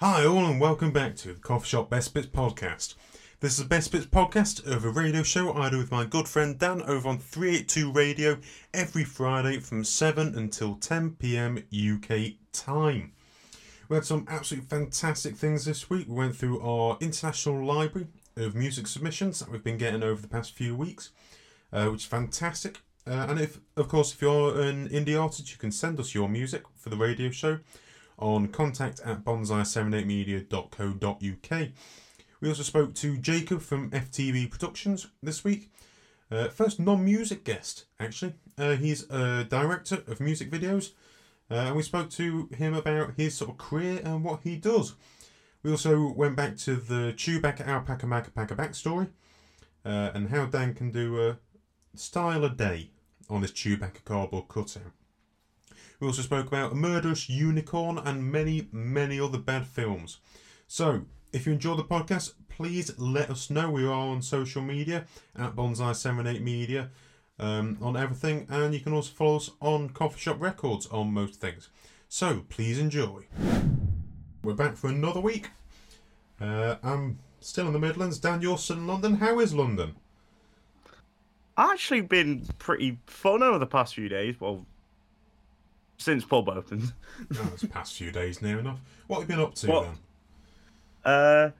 Hi, all, and welcome back to the Coffee Shop Best Bits podcast. This is the Best Bits podcast of a radio show I do with my good friend Dan over on 382 Radio every Friday from 7 until 10 pm UK time. We had some absolutely fantastic things this week. We went through our international library of music submissions that we've been getting over the past few weeks, uh, which is fantastic. Uh, and if, of course, if you're an indie artist, you can send us your music for the radio show on contact at bonsai78media.co.uk. We also spoke to Jacob from FTB Productions this week. Uh, first non music guest, actually. Uh, he's a director of music videos, uh, and we spoke to him about his sort of career and what he does. We also went back to the Chewbacca Alpaca Macapaca backstory uh, and how Dan can do a style a day on his Chewbacca cardboard cutout. We also spoke about a murderous unicorn and many, many other bad films. So, if you enjoy the podcast, please let us know. We are on social media at Bonsai78 Media um, on everything, and you can also follow us on Coffee Shop Records on most things. So, please enjoy. We're back for another week. Uh, I'm still in the Midlands. Dan, you're still in London. How is London? Actually, been pretty fun over the past few days. Well, since pub opened. oh, it's past few days near enough. What have you been up to What? then? Uh,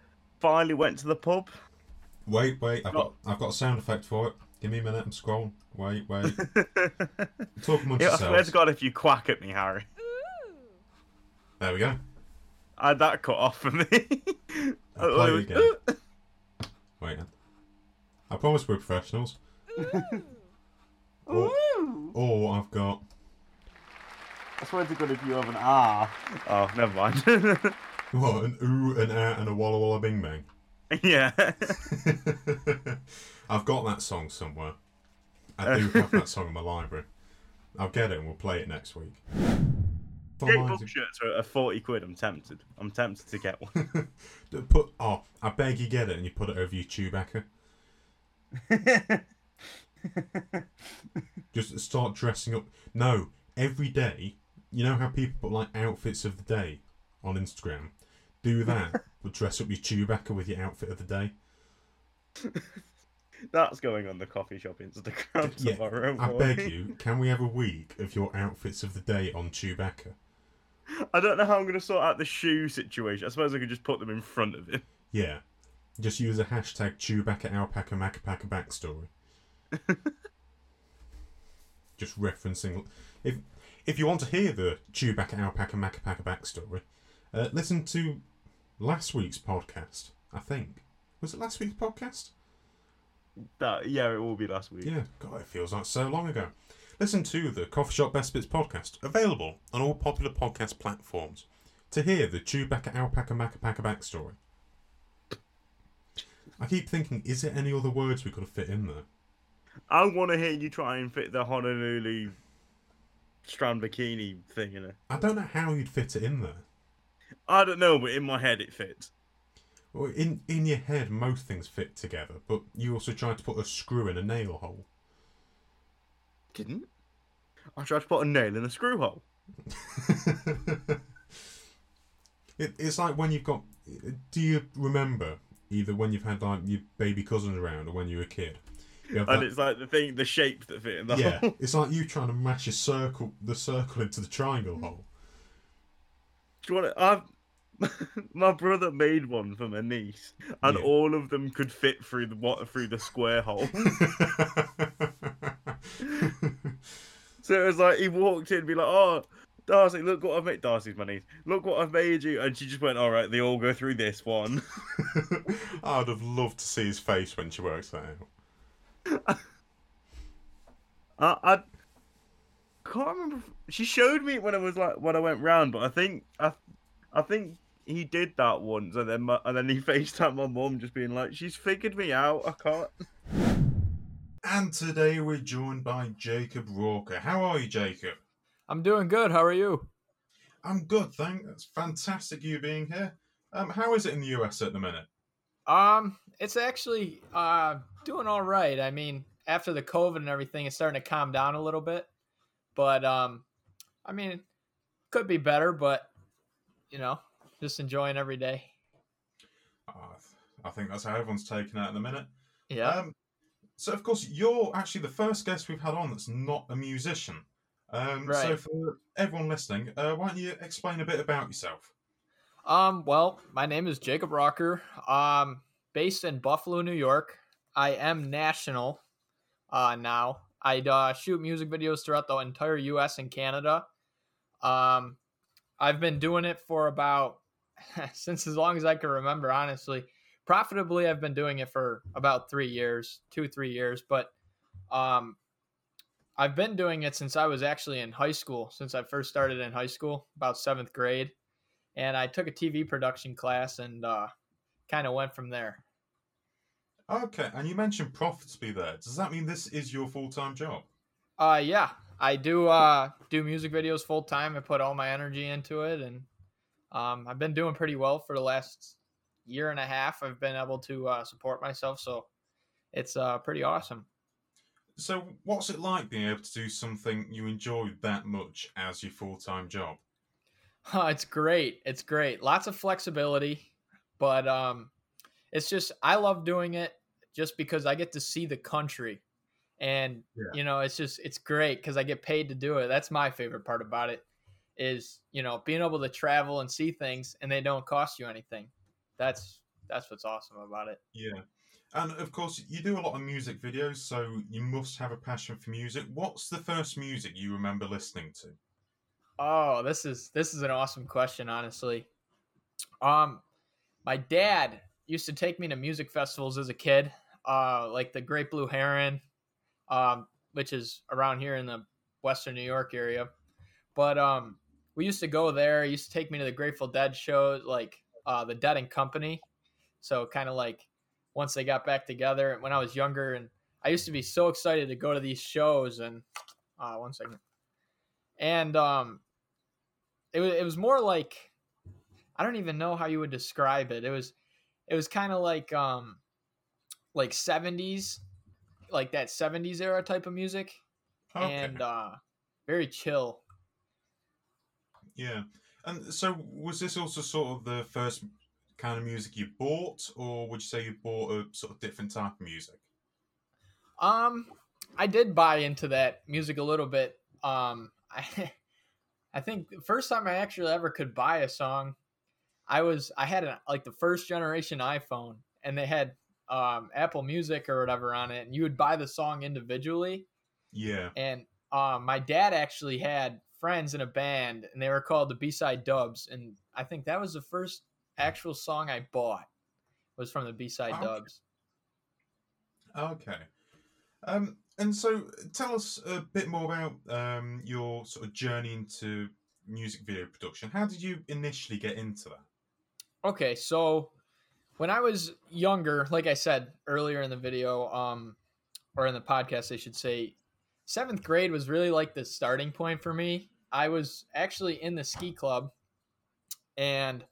finally went to the pub. Wait, wait. I've got What? I've got a sound effect for it. Give me a minute. I'm scrolling. Wait, wait. Talk amongst Yeah, I swear yourselves. to God, if you quack at me, Harry, There we go. I had that cut off for me. I'll Oh, play it it was- again. Wait. then. I promise we're professionals. or, or I've got. I swear to God, if you have an R. Oh, never mind. What, an ooh, an ah, and a walla walla bing bang? yeah. I've got that song somewhere. I do have that song in my library. I'll get it and we'll play it next week. Jake Fine. Book shirts are, are 40 quid. I'm tempted. I'm tempted to get one. Put oh, I beg you get it and you put it over your Chewbacca. Just start dressing up. No, every day. You know how people put like outfits of the day on Instagram. Do that, but dress up your Chewbacca with your outfit of the day. That's going on the coffee shop Instagram Yeah, tomorrow. I boy. beg you. Can we have a week of your outfits of the day on Chewbacca? I don't know how I'm going to sort out the shoe situation. I suppose I could just put them in front of him. Yeah. Just use a hashtag Chewbacca Alpaca Macapaca backstory. Just referencing. If if you want to hear the Chewbacca Alpaca Macapaca backstory, uh, listen to last week's podcast. I think was it last week's podcast? That, yeah, it will be last week. Yeah, God, it feels like so long ago. Listen to the Coffee Shop Best Bits podcast, available on all popular podcast platforms, to hear the Chewbacca Alpaca Macapaca backstory. I keep thinking, is there any other words we could have fit in there? I want to hear you try and fit the Honolulu strand bikini thing in it. I don't know how you'd fit it in there. I don't know, but in my head it fits. Well, in in your head, most things fit together, but you also tried to put a screw in a nail hole. Didn't? I tried to put a nail in a screw hole. It, it's like when you've got. Do you remember either when you've had like your baby cousins around or when you were a kid? Have And it's like the thing, the shape that fit in the yeah, hole. it's like you trying to mash a circle, the circle into the triangle hole. Do you want to, I've, my brother made one for my niece, and Yeah. all of them could fit through the what through the square hole. so it was like he walked in, and be like, "Oh, Darcy, look what I've made." Darcy's my niece. Look what I've made you, and she just went, "All right, they all go through this one." I'd have loved to see his face when she works that out. I, I can't remember. She showed me when I was like when I went round, but I think I, I think he did that once, and then my, and then he FaceTimed my mum, just being like, "She's figured me out. I can't." And today we're joined by Jacob Walker. How are you, Jacob? I'm doing good. How are you? I'm good, thank. It's fantastic you being here. Um, how is it in the US at the minute? Um, it's actually uh doing all right. I mean, after the COVID and everything, it's starting to calm down a little bit. But um, I mean, could be better. But you know, just enjoying every day. Uh, I think that's how everyone's taking it in the minute. Yeah. Um, so, of course, you're actually the first guest we've had on that's not a musician. Um, So, for everyone listening, uh, why don't you explain a bit about yourself? Um, well, my name is Jacob Rocker. Um, based in Buffalo, New York. I am national uh, now. I uh, shoot music videos throughout the entire U.S. and Canada. Um, I've been doing it for about since as long as I can remember, honestly. Profitably, I've been doing it for about three years, two, three years. But um, I've been doing it since I was actually in high school, since I first started in high school, about seventh grade and I took a TV production class and uh, kind of went from there. Okay, and you mentioned profitably there. Does that mean this is your full time job? Uh, yeah, I do uh, do music videos full time. I put all my energy into it, and um, I've been doing pretty well for the last year and a half. I've been able to uh, support myself, so it's uh, pretty awesome. So, what's it like being able to do something you enjoy that much as your full time job? it's great. It's great. Lots of flexibility, but um, it's just I love doing it just because I get to see the country, and Yeah. you know it's just it's great because I get paid to do it. That's my favorite part about it is you know being able to travel and see things and they don't cost you anything. That's that's what's awesome about it. Yeah. And of course, you do a lot of music videos, so you must have a passion for music. What's the first music you remember listening to? Oh, this is this is an awesome question, honestly. Um, my dad used to take me to music festivals as a kid, uh, like the Great Blue Heron, um, which is around here in the Western New York area. But um, we used to go there. He used to take me to the Grateful Dead shows, like uh, the Dead and Company. So kind of like once they got back together when I was younger, and I used to be so excited to go to these shows. And uh, one second. And um, it was it was more like I don't even know how you would describe it. It was it was kind of like um like 70s like that 70s era type of music Okay. and uh very chill. Yeah. And so, was this also sort of the first kind of music you bought, or would you say you bought a sort of different type of music? Um I did buy into that music a little bit. Um I I think the first time I actually ever could buy a song I was I had a, like the first generation iPhone and they had um Apple Music or whatever on it and you would buy the song individually Yeah. and um, my dad actually had friends in a band and they were called the b-side dubs and i think that was the first actual song i bought was from the b-side Okay. dubs Okay. Um, and so, tell us a bit more about um, your sort of journey into music video production. How did you initially get into that? okay so when i was younger like i said earlier in the video um or in the podcast i should say seventh grade was really like the starting point for me i was actually in the ski club and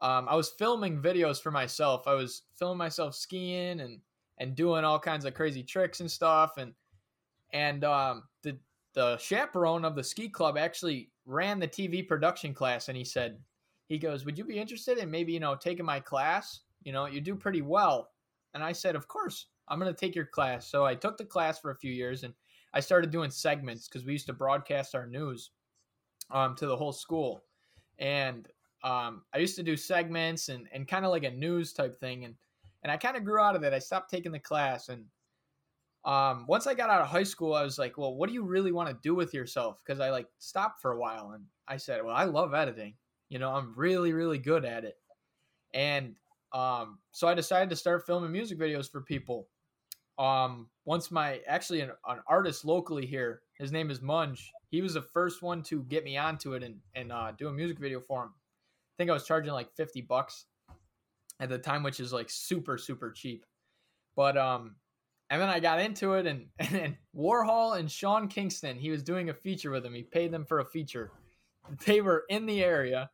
um, i was filming videos for myself i was filming myself skiing and and doing all kinds of crazy tricks and stuff and and um, the the chaperone of the ski club actually ran the tv production class and he said he goes, "Would you be interested in maybe you know taking my class? You know, you do pretty well." And I said, "Of course, I'm going to take your class." So I took the class for a few years, and I started doing segments because we used to broadcast our news um, to the whole school, and um, I used to do segments and and kind of like a news type thing, and and I kind of grew out of it. I stopped taking the class, and um, once I got out of high school, I was like, "Well, what do you really want to do with yourself?" Because I like stopped for a while, and I said, "Well, I love editing." You know, I'm really, really good at it. And um, so I decided to start filming music videos for people. Um, once my actually an, an artist locally here, his name is Munge. He was the first one to get me onto it and and uh, do a music video for him. I think I was charging like fifty bucks at the time, which is like super super cheap. But um, and then I got into it, and and then Warhol and Sean Kingston, he was doing a feature with him. He paid them for a feature. They were in the area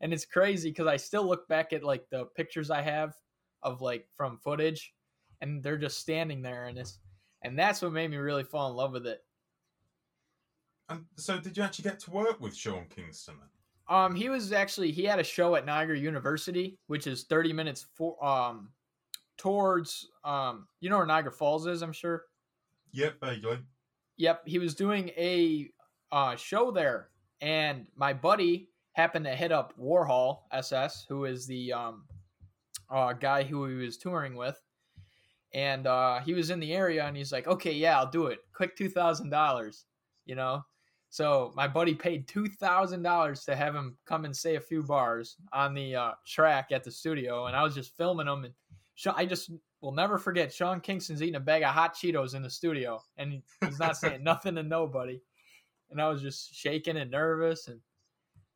and it's crazy because I still look back at like the pictures I have of like from footage, and they're just standing there, and it's and that's what made me really fall in love with it. And so, did you actually get to work with Sean Kingston? Um, he was actually he had a show at Niagara University, which is 30 minutes for um towards um you know where Niagara Falls is, I'm sure. Yep. Yep, he was doing a uh, show there, and my buddy happened to hit up Warhol SS, who is the um, uh, guy who he was touring with, and uh, he was in the area, and he's like, "Okay, yeah, I'll do it. Quick, two thousand dollars," you know. So my buddy paid two thousand dollars to have him come and say a few bars on the uh, track at the studio, and I was just filming him, and Sha- I just will never forget. Sean Kingston's eating a bag of hot Cheetos in the studio, and he's not saying nothing to nobody, and I was just shaking and nervous, and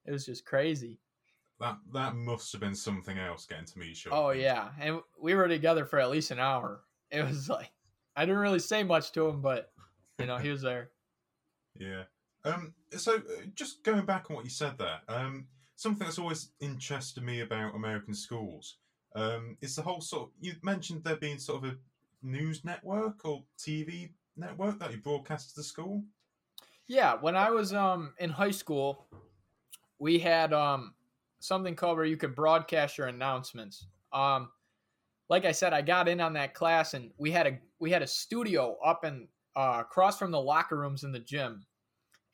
it was just crazy. That that must have been something else getting to meet Sean. Oh yeah, and we were together for at least an hour. It was like I didn't really say much to him, but you know he was there. Yeah. Um. So, uh, just going back on what you said there, um, something that's always interested me about American schools, um, is the whole sort. Of, you mentioned there being sort of a news network or TV network that you broadcast to the school. Yeah, when I was um in high school, we had um something called where you could broadcast your announcements. Um like I said, I got in on that class and we had a we had a studio up and uh, across from the locker rooms in the gym.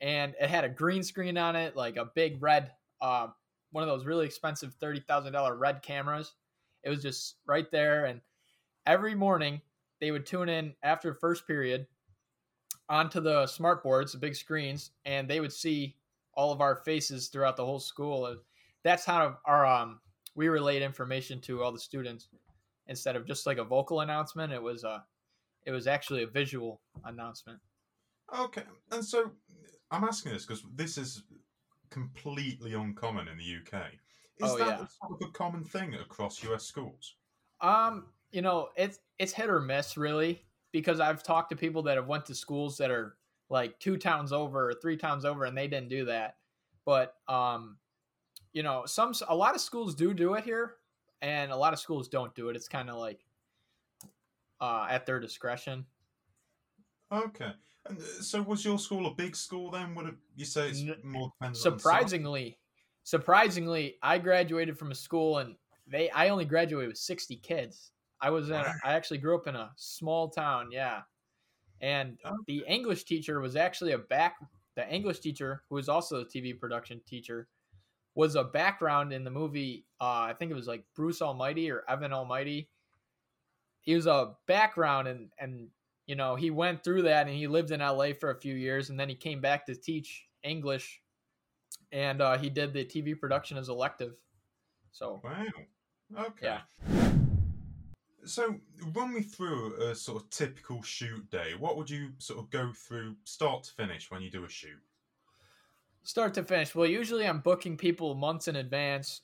And it had a green screen on it, like a big red uh one of those really expensive $30,000 red cameras. It was just right there and every morning they would tune in after first period onto the smart boards, the big screens, and they would see all of our faces throughout the whole school. And that's how our um we relayed information to all the students instead of just like a vocal announcement. It was a it was actually a visual announcement. Okay, and so I'm asking this because this is completely uncommon in the UK. Is Oh, that yeah. sort of a common thing across US schools? Um, you know, it's it's hit or miss really because I've talked to people that have went to schools that are like two towns over or three towns over and they didn't do that. But um, you know, some a lot of schools do do it here and a lot of schools don't do it. It's kind of like uh at their discretion. Okay, and uh, so was your school a big school then? Would it, you say it's N- more dependent on? Surprisingly, surprisingly, I graduated from a school and they I only graduated with 60 kids. I was in. I actually grew up in a small town, yeah. And Okay. the English teacher was actually a back the English teacher who was also a TV production teacher was a background in the movie uh I think it was like Bruce Almighty or Evan Almighty. He was a background and and you know, he went through that and he lived in LA for a few years and then he came back to teach English and uh, he did the TV production as elective. So Wow. Okay. Yeah. So run me through a sort of typical shoot day. What would you sort of go through start to finish when you do a shoot? start to finish. Well, usually I'm booking people months in advance,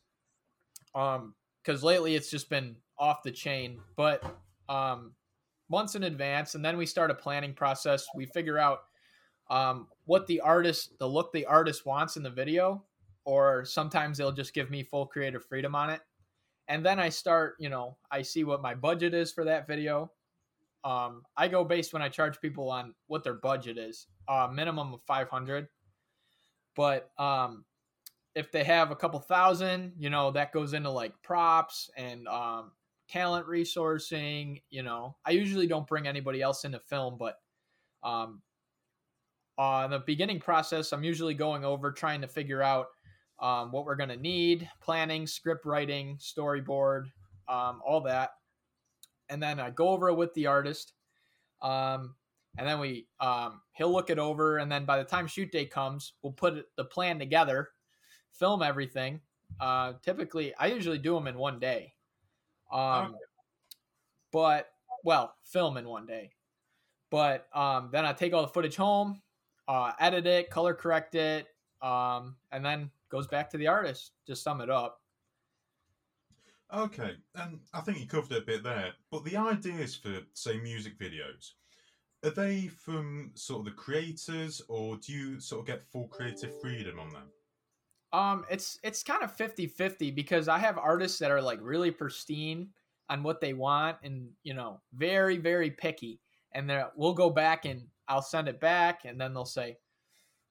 um, because lately it's just been off the chain. But um, months in advance, and then we start a planning process. We figure out um what the artist, the look the artist wants in the video, or sometimes they'll just give me full creative freedom on it. And then I start, you know, I see what my budget is for that video. Um, I go based when I charge people on what their budget is, uh, minimum of 500 but um if they have a couple thousand you know that goes into like props and um talent resourcing you know. I usually don't bring anybody else into film but um on the beginning process i'm usually going over trying to figure out um, what we're going to need planning script writing storyboard um, all that. And then i go over it with the artist um, and then we um, he'll look it over and then by the time shoot day comes we'll put the plan together film everything. Uh, typically i usually do them in one day um, but well film in one day. But um, then i take all the footage home uh, edit it color correct it um, and then goes back to the artist to sum it up. Okay, and I think you covered it a bit there, but the ideas for, say, music videos, are they from sort of the creators, or do you sort of get full creative freedom on them? Um, it's it's kind of 50-50 because I have artists that are like really pristine on what they want and you know very very picky, and they we'll go back and I'll send it back and then they'll say,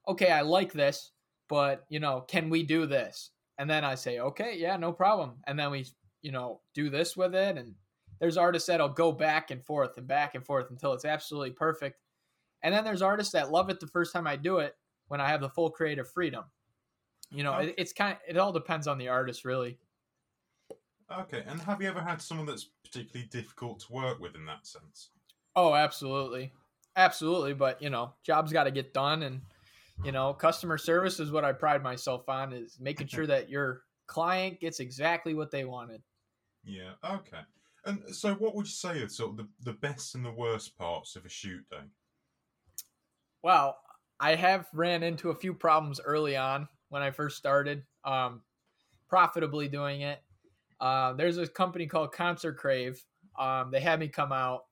okay, I like this, but you know, can we do this? And then I say, okay, yeah, no problem. And then we, you know, do this with it. And there's artists that'll go back and forth and back and forth until it's absolutely perfect. And then there's artists that love it the first time I do it when I have the full creative freedom. You know, Okay. it, it's kind of, it all depends on the artist, really. Okay, and have you ever had someone that's particularly difficult to work with in that sense? Oh, absolutely. Absolutely. But, you know, jobs got to get done. And, you know, customer service is what I pride myself on is making sure that your client gets exactly what they wanted. Yeah, okay. And so, what would you say are sort of the, the best and the worst parts of a shoot day? Well, I have ran into a few problems early on when I first started, um, profitably doing it. Uh, there's a company called Concert Crave. Um, they had me come out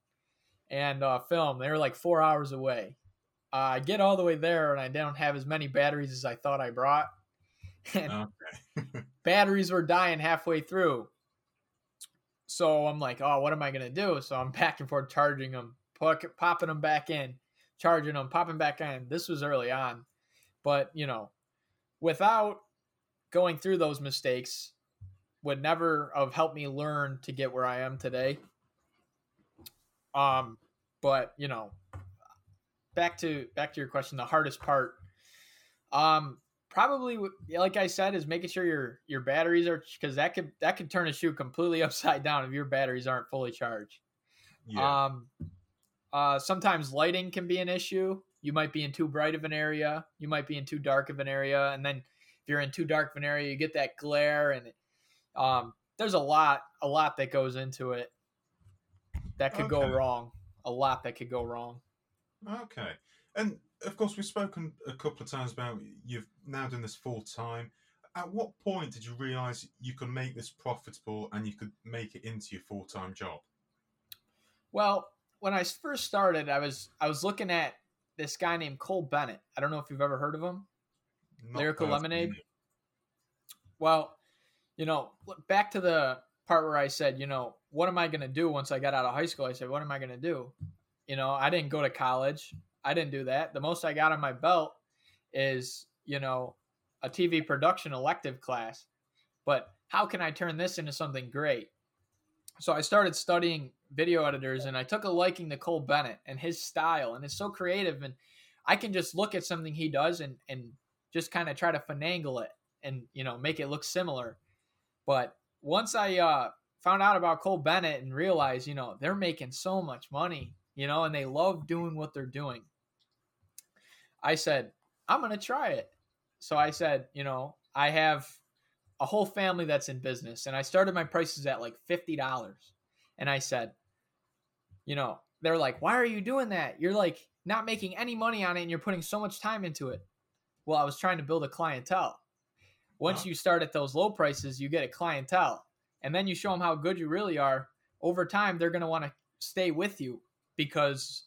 and uh, film. They were like four hours away. Uh, I get all the way there and I don't have as many batteries as I thought I brought. And Okay. batteries were dying halfway through. So I'm like, oh, what am I gonna do? So I'm back and forth charging them, popping them back in, charging them, popping back in. This was early on, but you know, without going through those mistakes, would never have helped me learn to get where I am today. Um, but you know, back to back to your question, the hardest part. Um, probably like I said is making sure your your batteries are because that could that could turn a shoe completely upside down if your batteries aren't fully charged. yeah. Um, uh, sometimes lighting can be an issue. You might be in too bright of an area. You might be in too dark of an area, and then if you're in too dark of an area, you get that glare, and um, there's a lot a lot that goes into it that could go wrong. A lot that could go wrong. Okay. And of course, we've spoken a couple of times about you've now done this full time. At what point did you realise you could make this profitable and you could make it into your full time job? Well, when I first started, I was I was looking at this guy named Cole Bennett. I don't know if you've ever heard of him. Not Lyrical Lemonade? Well, you know, look, back to the part where I said, you know, what am I going to do once I got out of high school? I said, what am I going to do? You know, I didn't go to college. I didn't do that. The most I got on my belt is, you know, a TV production elective class. But how can I turn this into something great? So I started studying video editors and I took a liking to Cole Bennett and his style and it's so creative and I can just look at something he does and and just kind of try to finagle it and you know make it look similar. But once I uh, found out about Cole Bennett and realized you know they're making so much money, you know, and they love doing what they're doing, I said I'm gonna try it. So I said, you know, I have a whole family that's in business, and I started my prices at like fifty dollars, and I said, you know, they're like, why are you doing that? You're like not making any money on it, and you're putting so much time into it. Well, I was trying to build a clientele. Once Wow. you start at those low prices, you get a clientele, and then you show them how good you really are. Over time, they're going to want to stay with you because,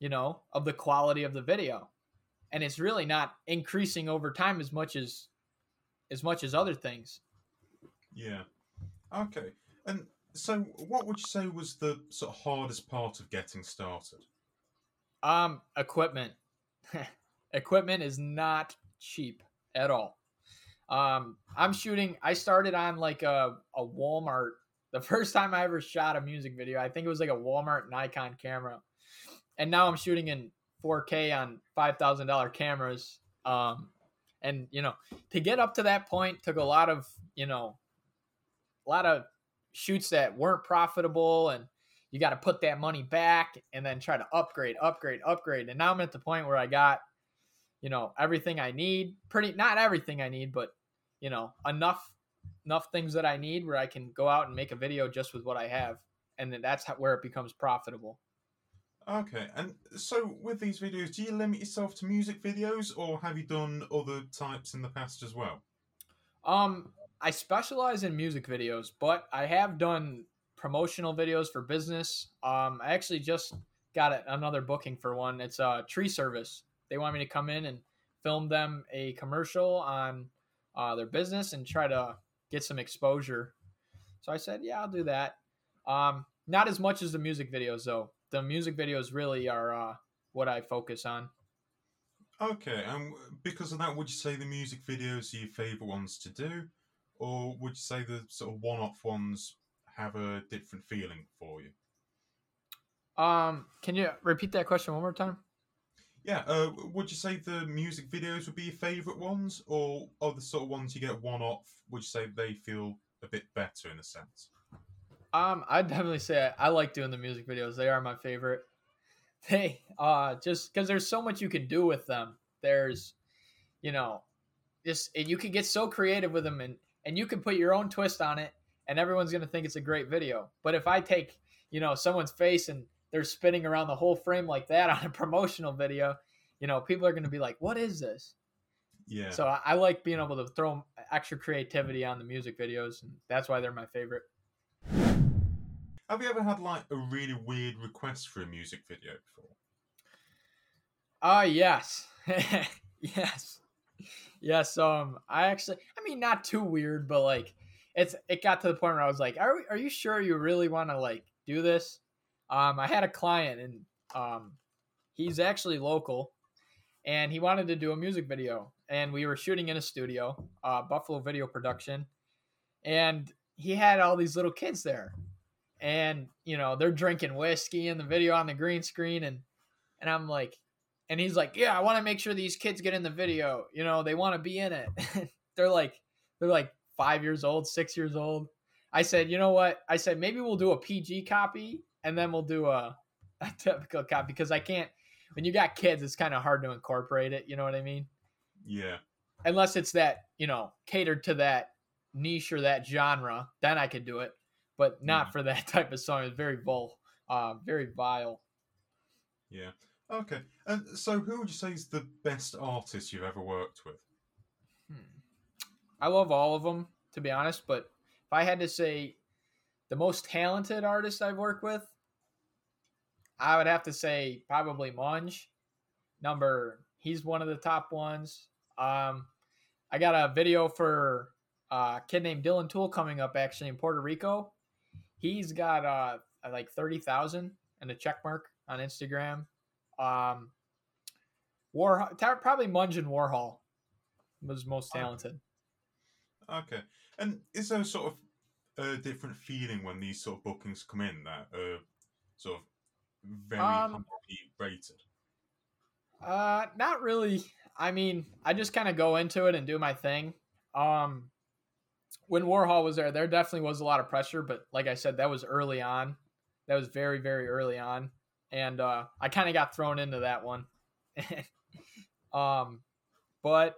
you know, of the quality of the video, and it's really not increasing over time as much as as much as other things. Yeah. Okay. And so, what would you say was the sort of hardest part of getting started? Um, equipment. equipment is not cheap at all. Um, I'm shooting. I started on like a a Walmart. The first time I ever shot a music video, I think it was like a Walmart Nikon camera, and now I'm shooting in 4K on five thousand dollar cameras. Um, and you know, to get up to that point took a lot of you know, a lot of shoots that weren't profitable and you got to put that money back and then try to upgrade, upgrade, upgrade. And now I'm at the point where I got, you know, everything I need. Pretty not everything I need, but you know, enough enough things that I need where I can go out and make a video just with what I have, and then that's how, where it becomes profitable. Okay. And so, with these videos, do you limit yourself to music videos, or have you done other types in the past as well? Um, I specialize in music videos, but I have done promotional videos for business. Um, I actually just got another booking for one. It's a tree service. They want me to come in and film them a commercial on uh, their business and try to get some exposure. So I said, yeah, I'll do that. Um, not as much as the music videos though. The music videos really are uh, what I focus on. Okay, and because of that, would you say the music videos are your favourite ones to do, or would you say the sort of one-off ones have a different feeling for you? Um, can you repeat that question one more time? Yeah, uh, would you say the music videos would be your favourite ones, or are the sort of ones you get one-off? Would you say they feel a bit better in a sense? Um, I'd definitely say I, I like doing the music videos. They are my favorite. They uh just because there's so much you can do with them. There's, you know, just and you can get so creative with them, and and you can put your own twist on it, and everyone's gonna think it's a great video. But if I take you know someone's face and they're spinning around the whole frame like that on a promotional video, you know, people are gonna be like, "What is this?" Yeah. So I, I like being able to throw extra creativity on the music videos, and that's why they're my favorite. Have you ever had like a really weird request for a music video before? Ah, yes, yes, yes. Um, I actually, I mean, not too weird, but like, it's it got to the point where I was like, "Are are you sure you really want to like do this?" Um, I had a client, and um, he's actually local, and he wanted to do a music video, and we were shooting in a studio, uh, Buffalo Video Production, and he had all these little kids there, and you know they're drinking whiskey in the video on the green screen, and and I'm like and he's like, "Yeah, I want to make sure these kids get in the video. You know, they want to be in it." they're like, they're like five years old, six years old. I said, "You know what?" I said, "Maybe we'll do a PG copy, and then we'll do a, a typical copy because I can't. When you got kids, it's kind of hard to incorporate it. You know what I mean? Yeah. Unless it's that you know catered to that niche or that genre, then I could do it. But not Yeah. for that type of song. It's very vul, uh, very vile. Yeah. Okay. And so, who would you say is the best artist you've ever worked with? Hmm. I love all of them, to be honest. But if I had to say the most talented artist I've worked with, I would have to say probably Munge. Number, he's one of the top ones. Um, I got a video for uh, a kid named Dylan Tool coming up actually in Puerto Rico. He's got uh, like thirty thousand and a check mark on Instagram. Um, ta- probably Munge and Warhol was most talented. Okay. And is there sort of a different feeling when these sort of bookings come in that are sort of very Um, rated? Uh, not really. I mean, I just kind of go into it and do my thing. Um, when Warhol was there, there definitely was a lot of pressure, but like I said, that was early on. That was very, very early on, and uh, I kind of got thrown into that one. um, but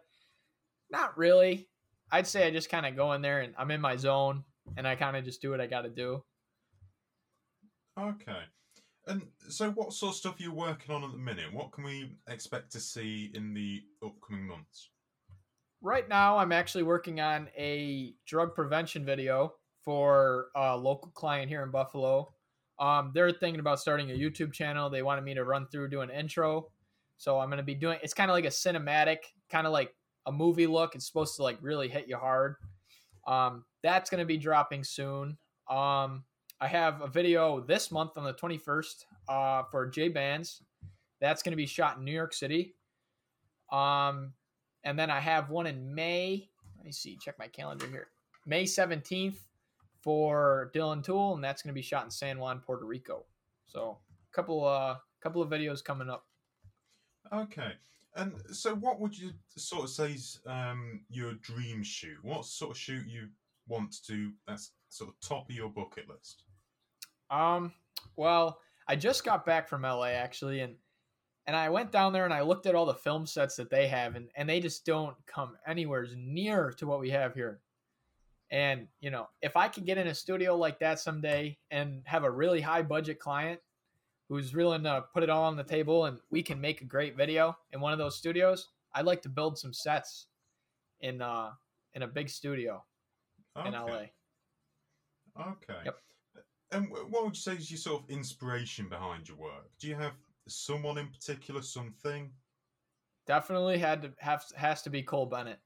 not really. I'd say I just kind of go in there and I'm in my zone, and I kind of just do what I got to do. Okay. And so, what sort of stuff are you working on at the minute? What can we expect to see in the upcoming months? Right now i'm actually working on a drug prevention video for a local client here in buffalo. Um, they're thinking about starting a youtube channel. They wanted me to run through do an intro. So i'm going to be doing it's kind of like a cinematic kind of like a movie look. It's supposed to like really hit you hard. Um, that's going to be dropping soon. Um, i have a video this month on the 21st uh, for j bands that's going to be shot in new york city. Um, and then I have one in May. Let me see, check my calendar here. May 17th for Dylan Tool, and that's going to be shot in San Juan, Puerto Rico. So, a couple uh couple of videos coming up. Okay. And so, what would you sort of say is um, your dream shoot? What sort of shoot you want to do that's sort of top of your bucket list? Um, well, I just got back from LA actually, and and I went down there and I looked at all the film sets that they have, and and they just don't come anywhere near to what we have here. And you know, if I could get in a studio like that someday and have a really high budget client who's willing to put it all on the table, and we can make a great video in one of those studios, I'd like to build some sets in uh in a big studio in LA. Okay. Yep. And what would you say is your sort of inspiration behind your work? Do you have someone in particular, something? definitely had to have has to be Cole Bennett.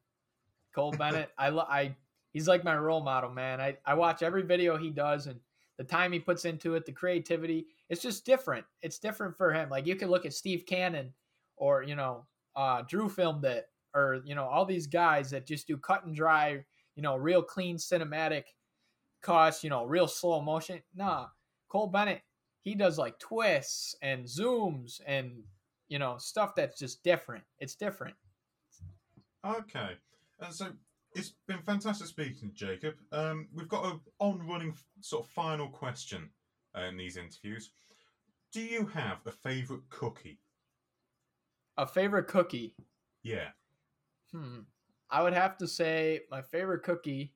Cole Bennett, I lo- I he's like my role model, man. I I watch every video he does and the time he puts into it, the creativity, it's just different. It's different for him. Like you can look at Steve Cannon or, you know, uh, Drew filmed it, or you know, all these guys that just do cut and dry, you know, real clean cinematic cuts, you know, real slow motion. Nah, Cole Bennett, he does like twists and zooms and you know stuff that's just different. It's different. Okay, and so it's been fantastic speaking to Jacob. Um, we've got a on-running sort of final question uh, in these interviews. Do you have a favourite cookie? A favorite cookie. Yeah. Hmm. I would have to say my favorite cookie.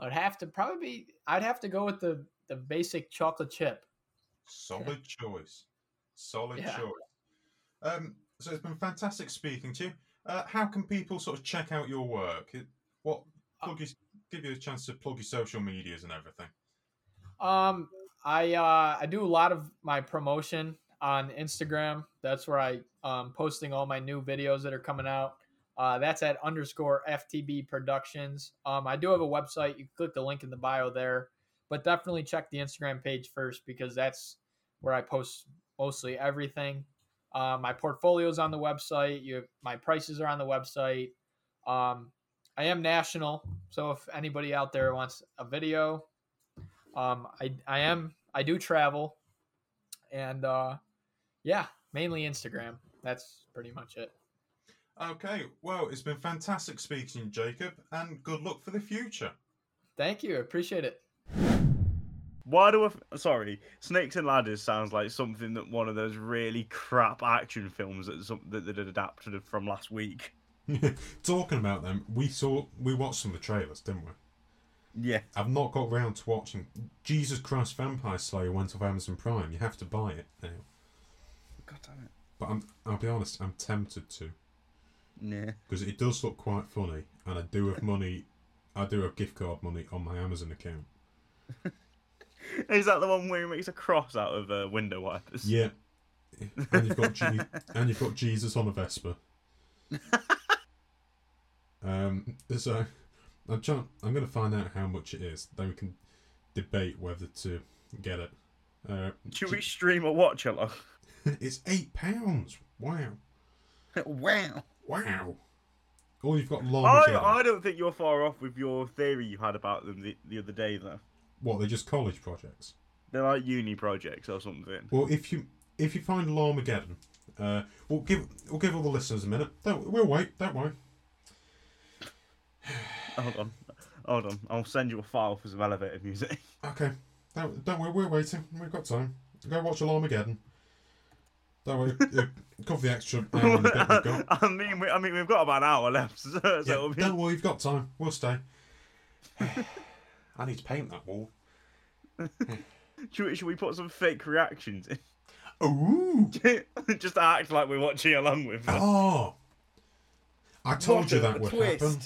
I'd have to probably be. I'd have to go with the the basic chocolate chip. Solid choice. Solid Yeah. choice. Um, so it's been fantastic speaking to you. Uh, how can people sort of check out your work? It, what plug your, give you a chance to plug your social medias and everything. Um, I uh, I do a lot of my promotion on Instagram. That's where I um posting all my new videos that are coming out. Uh, that's at underscore FTB Productions. Um, I do have a website. You can click the link in the bio there, but definitely check the Instagram page first because that's where I post mostly everything. Uh, my is on the website. You, my prices are on the website. Um, I am national, so if anybody out there wants a video, um, I I am I do travel, and uh, yeah, mainly Instagram. That's pretty much it. Okay, well, it's been fantastic speaking Jacob, and good luck for the future. Thank you, appreciate it. Why do I? f- Sorry, Snakes and Ladders sounds like something that one of those really crap action films that some that that had adapted from last week. Talking about them, we saw we watched some of the trailers, didn't we? Yeah, I've not got round to watching. Jesus Christ, Vampire Slayer went off Amazon Prime. You have to buy it now. God damn it. But I'm, I'll be honest, I'm tempted to Yeah. because it does look quite funny, and I do have money. I do have gift card money on my Amazon account. Is that the one where he makes a cross out of uh, window wipers? Yeah, and you've got Je- and you've got Jesus on a Vespa. um, so I'm trying. I'm going to find out how much it is. Then we can debate whether to get it. Uh, Should we stream a watch along? it's eight pounds. Wow, wow. wow. All you've got long. I, I don't think you're far off with your theory you had about them the, the other day, though. What? They're just college projects. They're like uni projects or something. Well, if you if you find Llamageddon, uh, we'll give we'll give all the listeners a minute. Don't, we'll wait. Don't worry. Hold on. Hold on. I'll send you a file for some elevator music. Okay. Don't, don't worry. We're waiting. We've got time. Go watch Llamageddon. Don't worry. cover the extra hour and a bit we've got. I mean, we, I mean, we've got about an hour left, so, Yeah, be... Don't worry. You've got time. We'll stay. I need to paint that wall. should, we, should we put some fake reactions in? Ooh. Just act like we're watching along with them. Oh. I told you that would happen.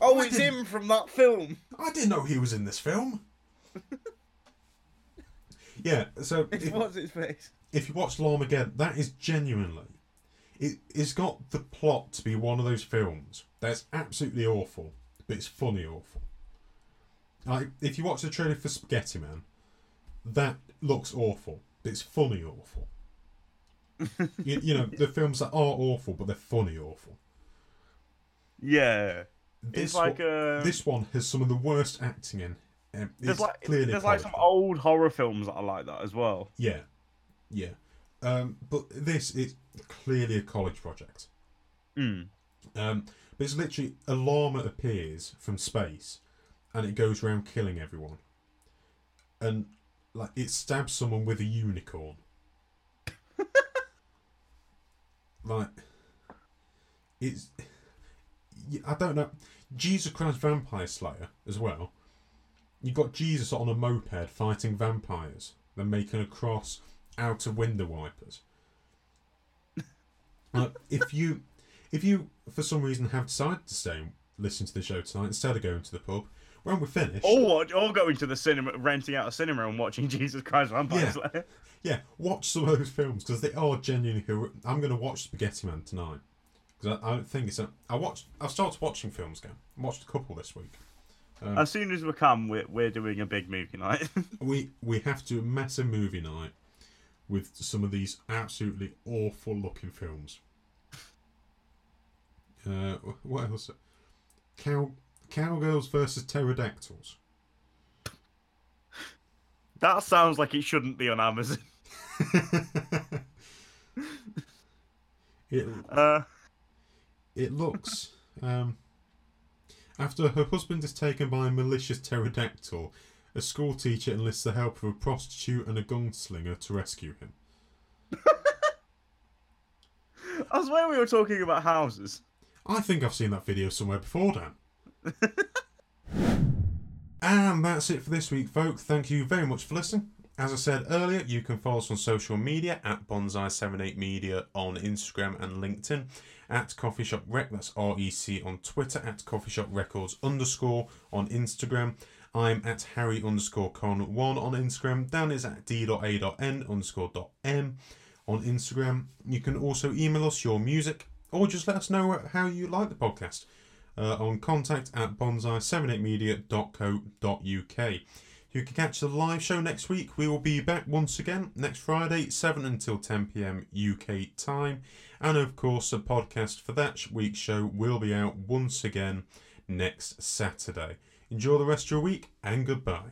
Oh, I it's didn't- him from that film. I didn't know he was in this film. yeah. So It's if- what's his face? if you watch Llamageddon, that is genuinely. It, it's got the plot to be one of those films that's absolutely awful, but it's funny awful. If you watch the trailer for Spaghetti Man, that looks awful, it's funny awful. you, you know, the films that are awful, but they're funny awful. Yeah. This It's like one, uh, this one has some of the worst acting in. Um, there's it's like clearly a there's like some old horror films that are like that as well. Yeah, yeah. Um, but this is clearly a college project. Mm. Um, but it's literally a llama appears from space, and it goes around killing everyone, and like it stabs someone with a unicorn. like, it's I don't know. Jesus Christ Vampire Slayer as well. You've got Jesus on a moped fighting vampires, then making a cross out of window wipers. Uh, if you, if you for some reason have decided to stay and listen to the show tonight instead of going to the pub, when we're finished, Or watch, or going to the cinema, renting out a cinema and watching Jesus Christ Vampire Yeah. Slayer. yeah, watch some of those films because they are genuinely. I'm going to watch Spaghetti Man tonight because I, I don't think it's. A, I watched. I've started watching films again. I watched a couple this week. Um, As soon as we come, we're, we're doing a big movie night. we we have to do a massive movie night with some of these absolutely awful looking films. Uh, what else? Cow cowgirls versus pterodactyls. That sounds like it shouldn't be on Amazon. it Uh, it looks. Um, after her husband is taken by a malicious pterodactyl, a school teacher enlists the help of a prostitute and a gunslinger to rescue him. I swear we were talking about houses. I think I've seen that video somewhere before, Dan. and that's it for this week, folks. Thank you very much for listening. As I said earlier, you can follow us on social media at Bonsai78Media on Instagram and LinkedIn, at Coffee Shop Rec, that's R E C on Twitter, at Coffee Shop Records underscore on Instagram. I'm at Harry underscore con1 on Instagram. Dan is at D.A.N underscore dot M on Instagram. You can also email us your music or just let us know how you like the podcast uh, on contact at bonsai78media.co.uk. You can catch the live show next week. We will be back once again next Friday, 7 until 10 pm UK time. And of course, the podcast for that week's show will be out once again next Saturday. Enjoy the rest of your week and goodbye.